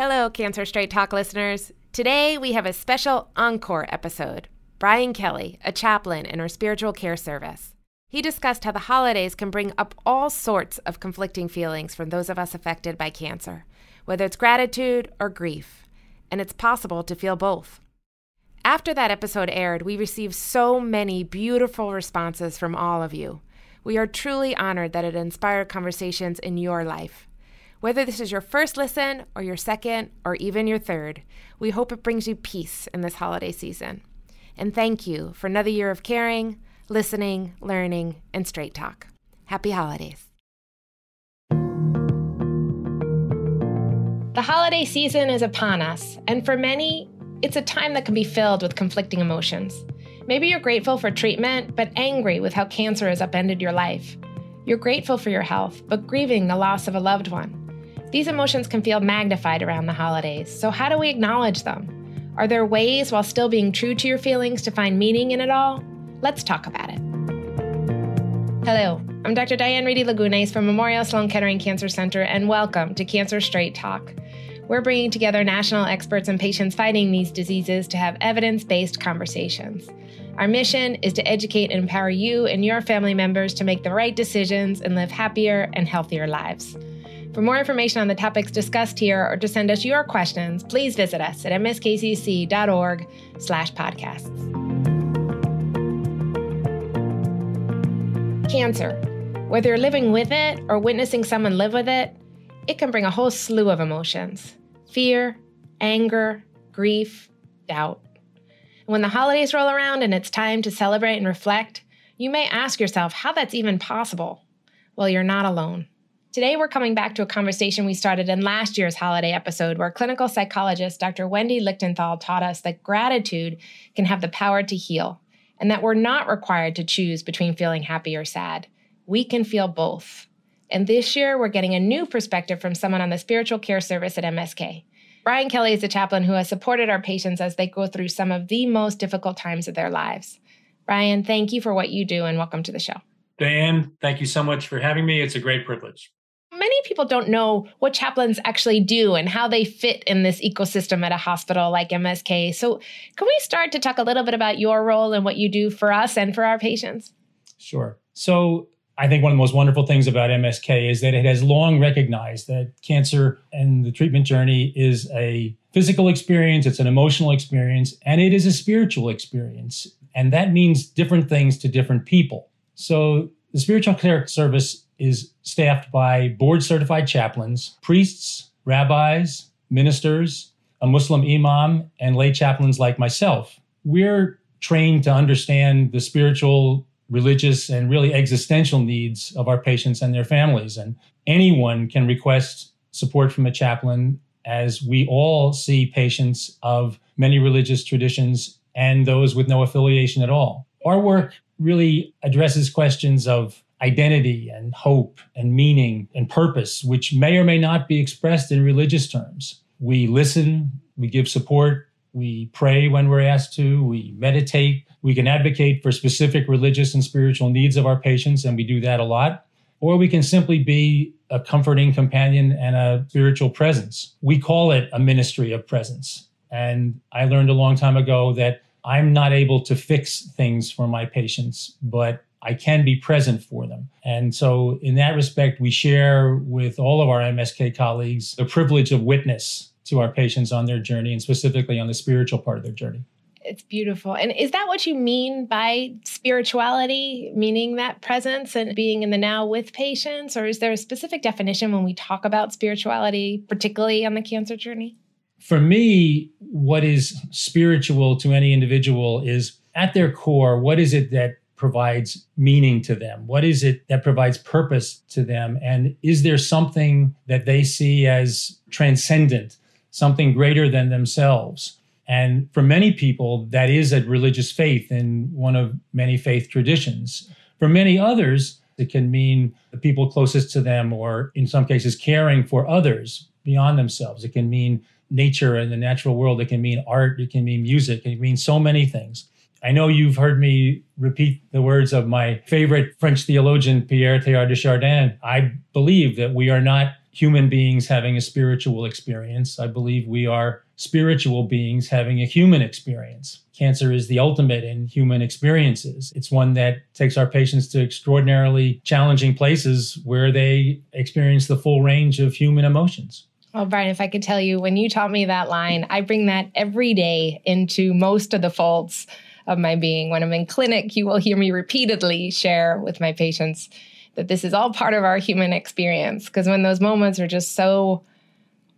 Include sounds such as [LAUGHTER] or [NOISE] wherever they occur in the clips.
Hello, Cancer Straight Talk listeners. Today we have a special encore episode. Brian Kelly, a chaplain in our spiritual care service. He discussed how the holidays can bring up all sorts of conflicting feelings from those of us affected by cancer, whether it's gratitude or grief, and it's possible to feel both. After that episode aired, we received so many beautiful responses from all of you. We are truly honored that it inspired conversations in your life. Whether this is your first listen or your second or even your third, we hope it brings you peace in this holiday season. And thank you for another year of caring, listening, learning, and straight talk. Happy holidays. The holiday season is upon us, and for many, it's a time that can be filled with conflicting emotions. Maybe you're grateful for treatment, but angry with how cancer has upended your life. You're grateful for your health, but grieving the loss of a loved one. These emotions can feel magnified around the holidays, so how do we acknowledge them? Are there ways, while still being true to your feelings, to find meaning in it all? Let's talk about it. Hello, I'm Dr. Diane Reidy Lagunes from Memorial Sloan Kettering Cancer Center, and welcome to Cancer Straight Talk. We're bringing together national experts and patients fighting these diseases to have evidence based conversations. Our mission is to educate and empower you and your family members to make the right decisions and live happier and healthier lives. For more information on the topics discussed here or to send us your questions, please visit us at mskcc.org slash podcasts. Cancer. Whether you're living with it or witnessing someone live with it, it can bring a whole slew of emotions fear, anger, grief, doubt. And when the holidays roll around and it's time to celebrate and reflect, you may ask yourself how that's even possible. Well, you're not alone. Today, we're coming back to a conversation we started in last year's holiday episode, where clinical psychologist Dr. Wendy Lichtenthal taught us that gratitude can have the power to heal, and that we're not required to choose between feeling happy or sad. We can feel both. And this year, we're getting a new perspective from someone on the spiritual care service at MSK. Brian Kelly is a chaplain who has supported our patients as they go through some of the most difficult times of their lives. Brian, thank you for what you do and welcome to the show. Dan, thank you so much for having me. It's a great privilege many people don't know what chaplains actually do and how they fit in this ecosystem at a hospital like MSK. So, can we start to talk a little bit about your role and what you do for us and for our patients? Sure. So, I think one of the most wonderful things about MSK is that it has long recognized that cancer and the treatment journey is a physical experience, it's an emotional experience, and it is a spiritual experience. And that means different things to different people. So, the spiritual care service is staffed by board certified chaplains, priests, rabbis, ministers, a Muslim imam, and lay chaplains like myself. We're trained to understand the spiritual, religious, and really existential needs of our patients and their families. And anyone can request support from a chaplain as we all see patients of many religious traditions and those with no affiliation at all. Our work really addresses questions of identity and hope and meaning and purpose, which may or may not be expressed in religious terms. We listen, we give support, we pray when we're asked to, we meditate, we can advocate for specific religious and spiritual needs of our patients, and we do that a lot. Or we can simply be a comforting companion and a spiritual presence. We call it a ministry of presence. And I learned a long time ago that I'm not able to fix things for my patients, but I can be present for them. And so, in that respect, we share with all of our MSK colleagues the privilege of witness to our patients on their journey and specifically on the spiritual part of their journey. It's beautiful. And is that what you mean by spirituality, meaning that presence and being in the now with patients? Or is there a specific definition when we talk about spirituality, particularly on the cancer journey? For me, what is spiritual to any individual is at their core, what is it that provides meaning to them? What is it that provides purpose to them? And is there something that they see as transcendent, something greater than themselves? And for many people, that is a religious faith in one of many faith traditions. For many others, it can mean the people closest to them, or in some cases, caring for others beyond themselves. It can mean nature and the natural world. It can mean art. It can mean music. It can mean so many things. I know you've heard me repeat the words of my favorite French theologian, Pierre Teilhard de Chardin. I believe that we are not human beings having a spiritual experience. I believe we are spiritual beings having a human experience. Cancer is the ultimate in human experiences. It's one that takes our patients to extraordinarily challenging places where they experience the full range of human emotions. Well, Brian, if I could tell you, when you taught me that line, I bring that every day into most of the folds of my being. When I'm in clinic, you will hear me repeatedly share with my patients that this is all part of our human experience. Because when those moments are just so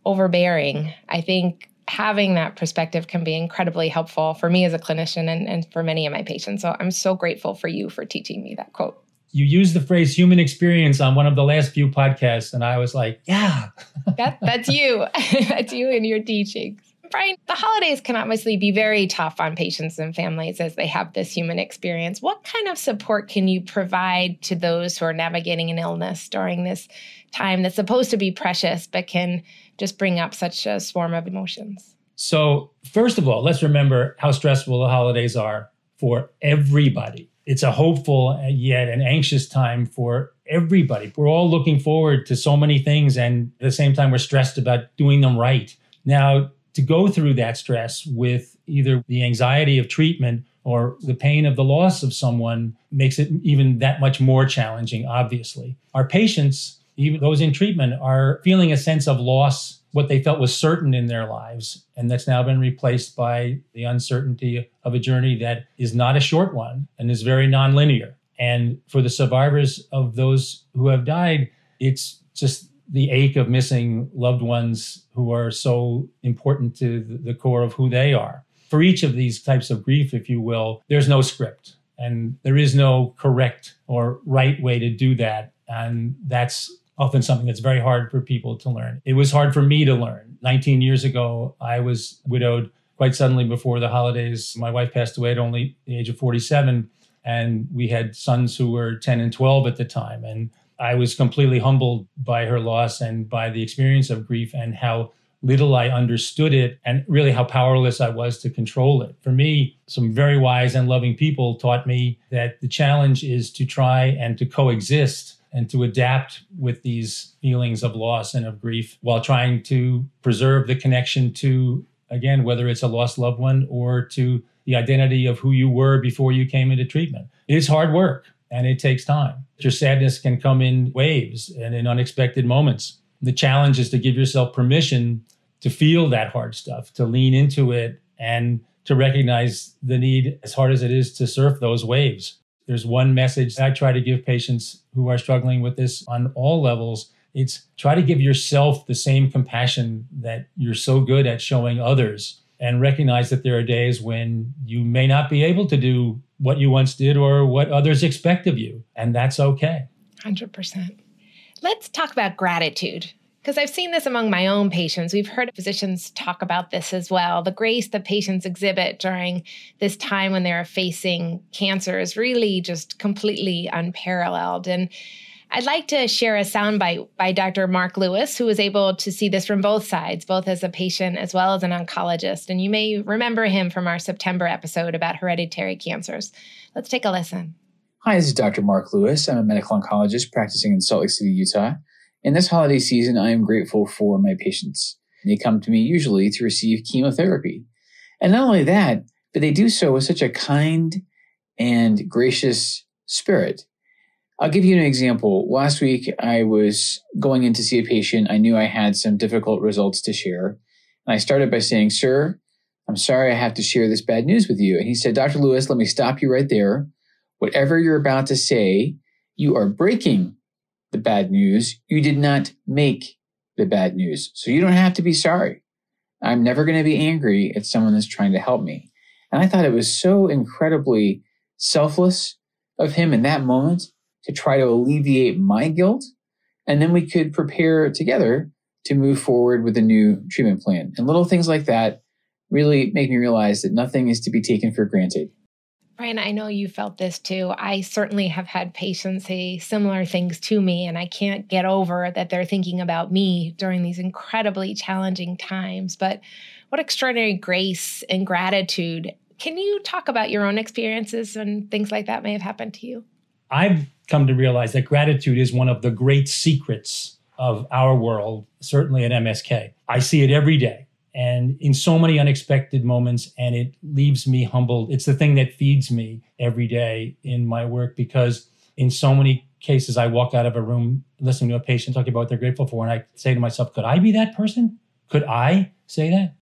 overbearing, I think having that perspective can be incredibly helpful for me as a clinician and, and for many of my patients. So I'm so grateful for you for teaching me that quote. You used the phrase human experience on one of the last few podcasts, and I was like, yeah. that, that's you. [LAUGHS] that's you and your teachings. Brian, the holidays can obviously be very tough on patients and families as they have this human experience. What kind of support can you provide to those who are navigating an illness during this time that's supposed to be precious, but can just bring up such a swarm of emotions? So, first of all, let's remember how stressful the holidays are for everybody. It's a hopeful yet an anxious time for everybody. We're all looking forward to so many things, and at the same time, we're stressed about doing them right. Now, to go through that stress with either the anxiety of treatment or the pain of the loss of someone makes it even that much more challenging, obviously. Our patients, even those in treatment, are feeling a sense of loss, what they felt was certain in their lives. And that's now been replaced by the uncertainty of a journey that is not a short one and is very nonlinear. And for the survivors of those who have died, it's just the ache of missing loved ones who are so important to the core of who they are. For each of these types of grief, if you will, there's no script and there is no correct or right way to do that. And that's often something that's very hard for people to learn. It was hard for me to learn. 19 years ago, I was widowed quite suddenly before the holidays. My wife passed away at only the age of 47, and we had sons who were 10 and 12 at the time. And I was completely humbled by her loss and by the experience of grief and how little I understood it and really how powerless I was to control it. For me, some very wise and loving people taught me that the challenge is to try and to coexist and to adapt with these feelings of loss and of grief while trying to preserve the connection to, again, whether it's a lost loved one or to the identity of who you were before you came into treatment. It is hard work and it takes time. Your sadness can come in waves and in unexpected moments. The challenge is to give yourself permission to feel that hard stuff, to lean into it, and to recognize the need, as hard as it is, to surf those waves. There's one message I try to give patients who are struggling with this on all levels. It's try to give yourself the same compassion that you're so good at showing others and recognize that there are days when you may not be able to do what you once did or what others expect of you. And that's okay. 100%. Let's talk about gratitude because I've seen this among my own patients. We've heard physicians talk about this as well. The grace that patients exhibit during this time when they're facing cancer is really just completely unparalleled. And I'd like to share a soundbite by Dr. Mark Lewis, who was able to see this from both sides, both as a patient as well as an oncologist. And you may remember him from our September episode about hereditary cancers. Let's take a listen. Hi, this is Dr. Mark Lewis. I'm a medical oncologist practicing in Salt Lake City, Utah. In this holiday season, I am grateful for my patients. They come to me usually to receive chemotherapy. And not only that, but they do so with such a kind and gracious spirit. I'll give you an example. Last week, I was going in to see a patient. I knew I had some difficult results to share. And I started by saying, Sir, I'm sorry I have to share this bad news with you. And he said, Dr. Lewis, let me stop you right there. Whatever you're about to say, you are breaking the bad news. You did not make the bad news. So you don't have to be sorry. I'm never going to be angry at someone that's trying to help me. And I thought it was so incredibly selfless of him in that moment to try to alleviate my guilt. And then we could prepare together to move forward with a new treatment plan. And little things like that really make me realize that nothing is to be taken for granted. Brian, I know you felt this too. I certainly have had patients say similar things to me, and I can't get over that they're thinking about me during these incredibly challenging times. But what extraordinary grace and gratitude. Can you talk about your own experiences and things like that may have happened to you? I've come to realize that gratitude is one of the great secrets of our world, certainly at MSK. I see it every day and in so many unexpected moments, and it leaves me humbled. It's the thing that feeds me every day in my work because in so many cases, I walk out of a room listening to a patient talking about what they're grateful for, and I say to myself, could I be that person? Could I say that?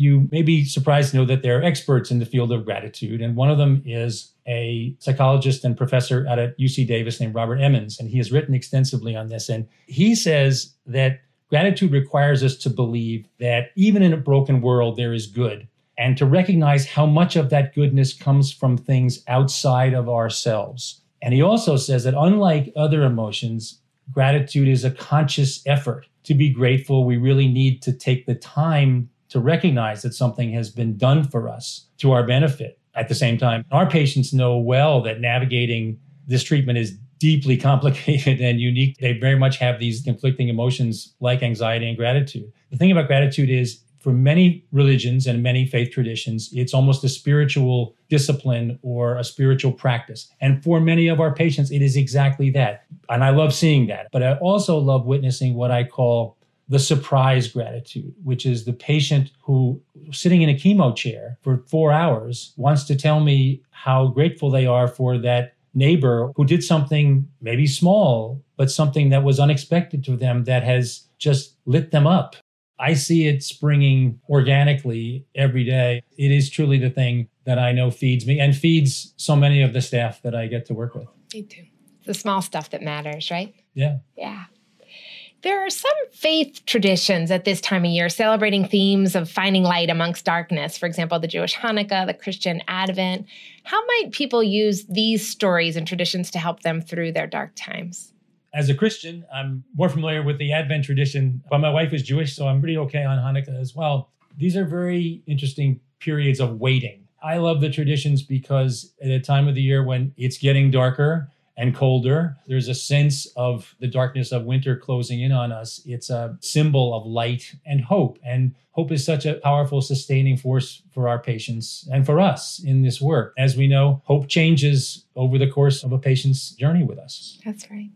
You may be surprised to know that there are experts in the field of gratitude, and one of them is a psychologist and professor out at UC Davis named Robert Emmons, and he has written extensively on this. And he says that gratitude requires us to believe that even in a broken world, there is good, and to recognize how much of that goodness comes from things outside of ourselves. And he also says that unlike other emotions, gratitude is a conscious effort. To be grateful, we really need to take the time to recognize that something has been done for us to our benefit. At the same time, our patients know well that navigating this treatment is deeply [LAUGHS] complicated and unique. They very much have these conflicting emotions like anxiety and gratitude. The thing about gratitude is for many religions and many faith traditions, it's almost a spiritual discipline or a spiritual practice. And for many of our patients, it is exactly that. And I love seeing that. But I also love witnessing what I call the surprise gratitude, which is the patient who, sitting in a chemo chair for four hours, wants to tell me how grateful they are for that neighbor who did something maybe small, but something that was unexpected to them that has just lit them up. I see it springing organically every day. It is truly the thing that I know feeds me and feeds so many of the staff that I get to work with. Me too. The small stuff that matters, right? Yeah. Yeah. There are some faith traditions at this time of year celebrating themes of finding light amongst darkness. For example, the Jewish Hanukkah, the Christian Advent. How might people use these stories and traditions to help them through their dark times? As a Christian, I'm more familiar with the Advent tradition, but my wife is Jewish, so I'm pretty okay on Hanukkah as well. These are very interesting periods of waiting. I love the traditions because at a time of the year when it's getting darker, and colder. There's a sense of the darkness of winter closing in on us. It's a symbol of light and hope. And hope is such a powerful sustaining force for our patients and for us in this work. As we know, hope changes over the course of a patient's journey with us. That's right.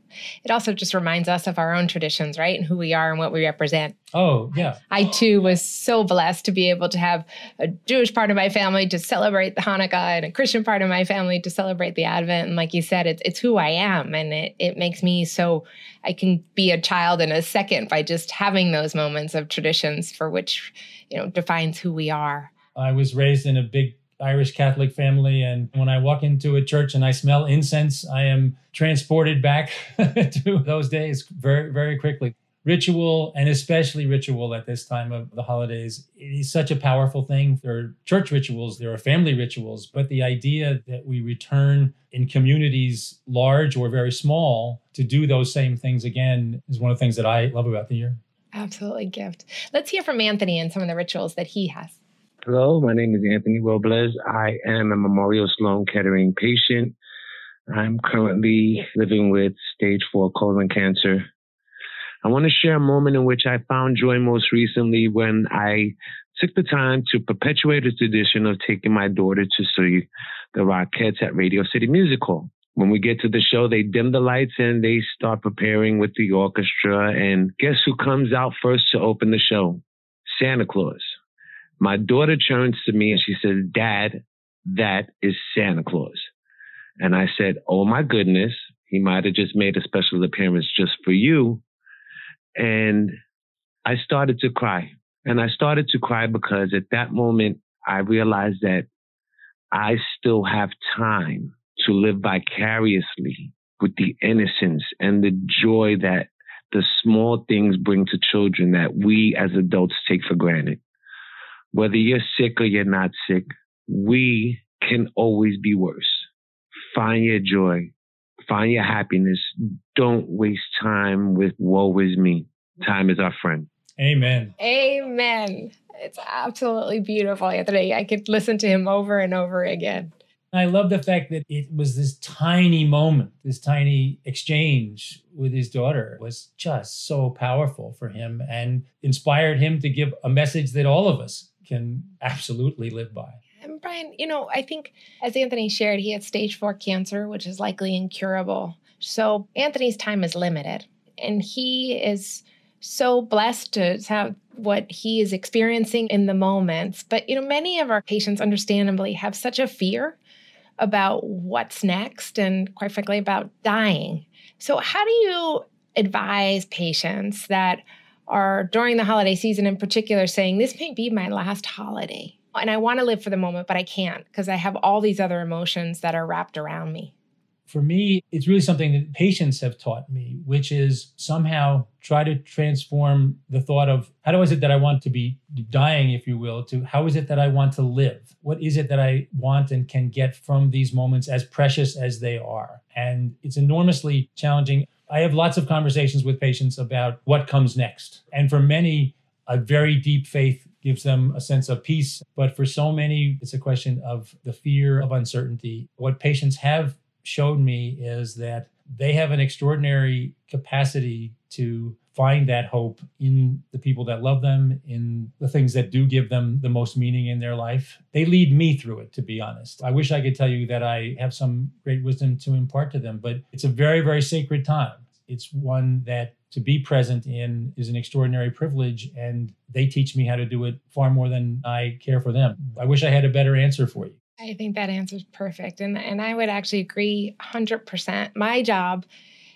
It also just reminds us of our own traditions, right? And who we are and what we represent. Oh, yeah. I too was so blessed to be able to have a Jewish part of my family to celebrate the Hanukkah and a Christian part of my family to celebrate the Advent. And like you said, it's, it's who I am. And it, it makes me so I can be a child in a second by just having those moments of traditions for which, you know, defines who we are. I was raised in a big Irish Catholic family. And when I walk into a church and I smell incense, I am transported back [LAUGHS] to those days very, very quickly. Ritual, and especially ritual at this time of the holidays, it is such a powerful thing. There are church rituals, there are family rituals, but the idea that we return in communities large or very small to do those same things again is one of the things that I love about the year. Absolutely, gift. Let's hear from Anthony and some of the rituals that he has. Hello, my name is Anthony Robles. I am a Memorial Sloan Kettering patient. I'm currently living with stage four colon cancer. I want to share a moment in which I found joy most recently when I took the time to perpetuate a tradition of taking my daughter to see the Rockettes at Radio City Music Hall. When we get to the show, they dim the lights and they start preparing with the orchestra. And guess who comes out first to open the show? Santa Claus. My daughter turns to me and she says, Dad, that is Santa Claus. And I said, Oh my goodness, he might have just made a special appearance just for you. And I started to cry. And I started to cry because at that moment, I realized that I still have time to live vicariously with the innocence and the joy that the small things bring to children that we as adults take for granted whether you're sick or you're not sick, we can always be worse. Find your joy, find your happiness. Don't waste time with woe is me. Time is our friend. Amen. Amen. It's absolutely beautiful, Anthony. I could listen to him over and over again. I love the fact that it was this tiny moment, this tiny exchange with his daughter was just so powerful for him and inspired him to give a message that all of us can absolutely live by. And Brian, you know, I think as Anthony shared, he had stage four cancer, which is likely incurable. So Anthony's time is limited. and he is so blessed to have what he is experiencing in the moments. But, you know, many of our patients understandably have such a fear about what's next and, quite frankly, about dying. So, how do you advise patients that are during the holiday season in particular saying, This may be my last holiday? And I want to live for the moment, but I can't because I have all these other emotions that are wrapped around me for me, it's really something that patients have taught me, which is somehow try to transform the thought of how is it that I want to be dying, if you will, to how is it that I want to live? What is it that I want and can get from these moments as precious as they are? And it's enormously challenging. I have lots of conversations with patients about what comes next. And for many, a very deep faith gives them a sense of peace. But for so many, it's a question of the fear of uncertainty. What patients have showed me is that they have an extraordinary capacity to find that hope in the people that love them, in the things that do give them the most meaning in their life. They lead me through it, to be honest. I wish I could tell you that I have some great wisdom to impart to them, but it's a very, very sacred time. It's one that to be present in is an extraordinary privilege, and they teach me how to do it far more than I care for them. I wish I had a better answer for you. I think that answer is perfect. And, and I would actually agree 100%. My job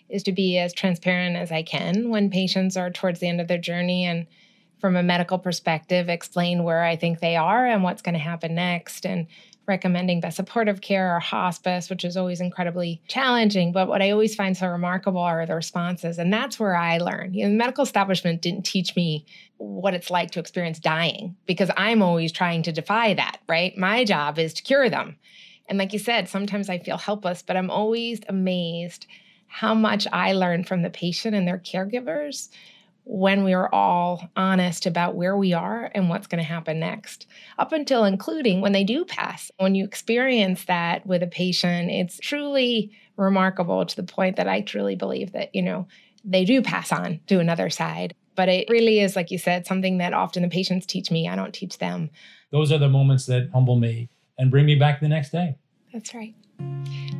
is to be as transparent as I can when patients are towards the end of their journey and from a medical perspective explain where I think they are and what's going to happen next and recommending best supportive care or hospice, which is always incredibly challenging. But what I always find so remarkable are the responses. And that's where I learn. You know, the medical establishment didn't teach me what it's like to experience dying because I'm always trying to defy that, right? My job is to cure them. And like you said, sometimes I feel helpless, but I'm always amazed how much I learn from the patient and their caregivers when we are all honest about where we are and what's going to happen next, up until including when they do pass. When you experience that with a patient, it's truly remarkable to the point that I truly believe that, you know, they do pass on to another side. But it really is, like you said, something that often the patients teach me. I don't teach them. Those are the moments that humble me and bring me back the next day. That's right.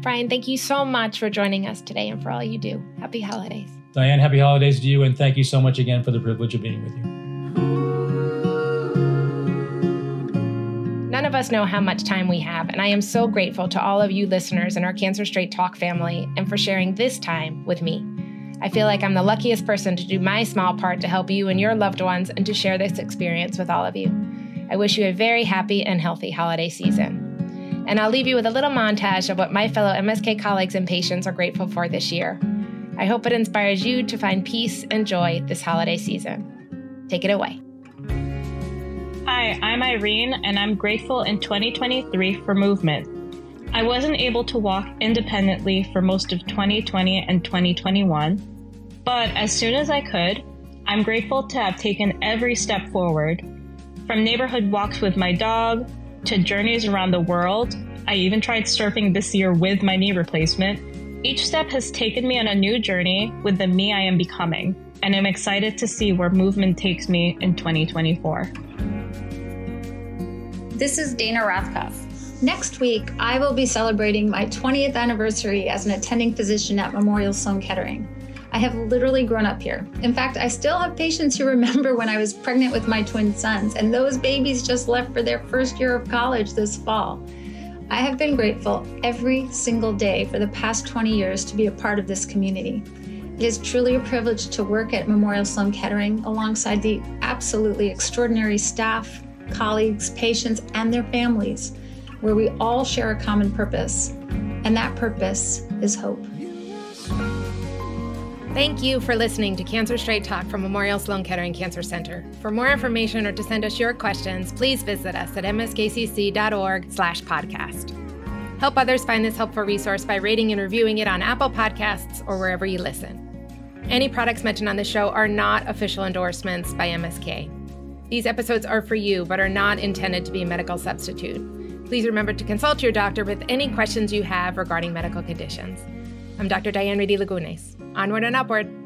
Brian, thank you so much for joining us today and for all you do. Happy holidays. Diane, happy holidays to you, and thank you so much again for the privilege of being with you. None of us know how much time we have, and I am so grateful to all of you listeners in our Cancer Straight Talk family and for sharing this time with me. I feel like I'm the luckiest person to do my small part to help you and your loved ones and to share this experience with all of you. I wish you a very happy and healthy holiday season. And I'll leave you with a little montage of what my fellow MSK colleagues and patients are grateful for this year. I hope it inspires you to find peace and joy this holiday season. Take it away. Hi, I'm Irene, and I'm grateful in 2023 for movement. I wasn't able to walk independently for most of 2020 and 2021, but as soon as I could, I'm grateful to have taken every step forward. From neighborhood walks with my dog to journeys around the world, I even tried surfing this year with my knee replacement each step has taken me on a new journey with the me I am becoming, and I'm excited to see where movement takes me in 2024. This is Dana Rathkopf. Next week, I will be celebrating my 20th anniversary as an attending physician at Memorial Sloan Kettering. I have literally grown up here. In fact, I still have patients who [LAUGHS] remember when I was pregnant with my twin sons, and those babies just left for their first year of college this fall. I have been grateful every single day for the past 20 years to be a part of this community. It is truly a privilege to work at Memorial Sloan Kettering alongside the absolutely extraordinary staff, colleagues, patients, and their families, where we all share a common purpose, and that purpose is hope. Thank you for listening to Cancer Straight Talk from Memorial Sloan Kettering Cancer Center. For more information or to send us your questions, please visit us at mskcc.org/podcast. Help others find this helpful resource by rating and reviewing it on Apple Podcasts or wherever you listen. Any products mentioned on the show are not official endorsements by MSK. These episodes are for you, but are not intended to be a medical substitute. Please remember to consult your doctor with any questions you have regarding medical conditions. I'm Dr. Diane Reidy Lagunes. Onward and upward.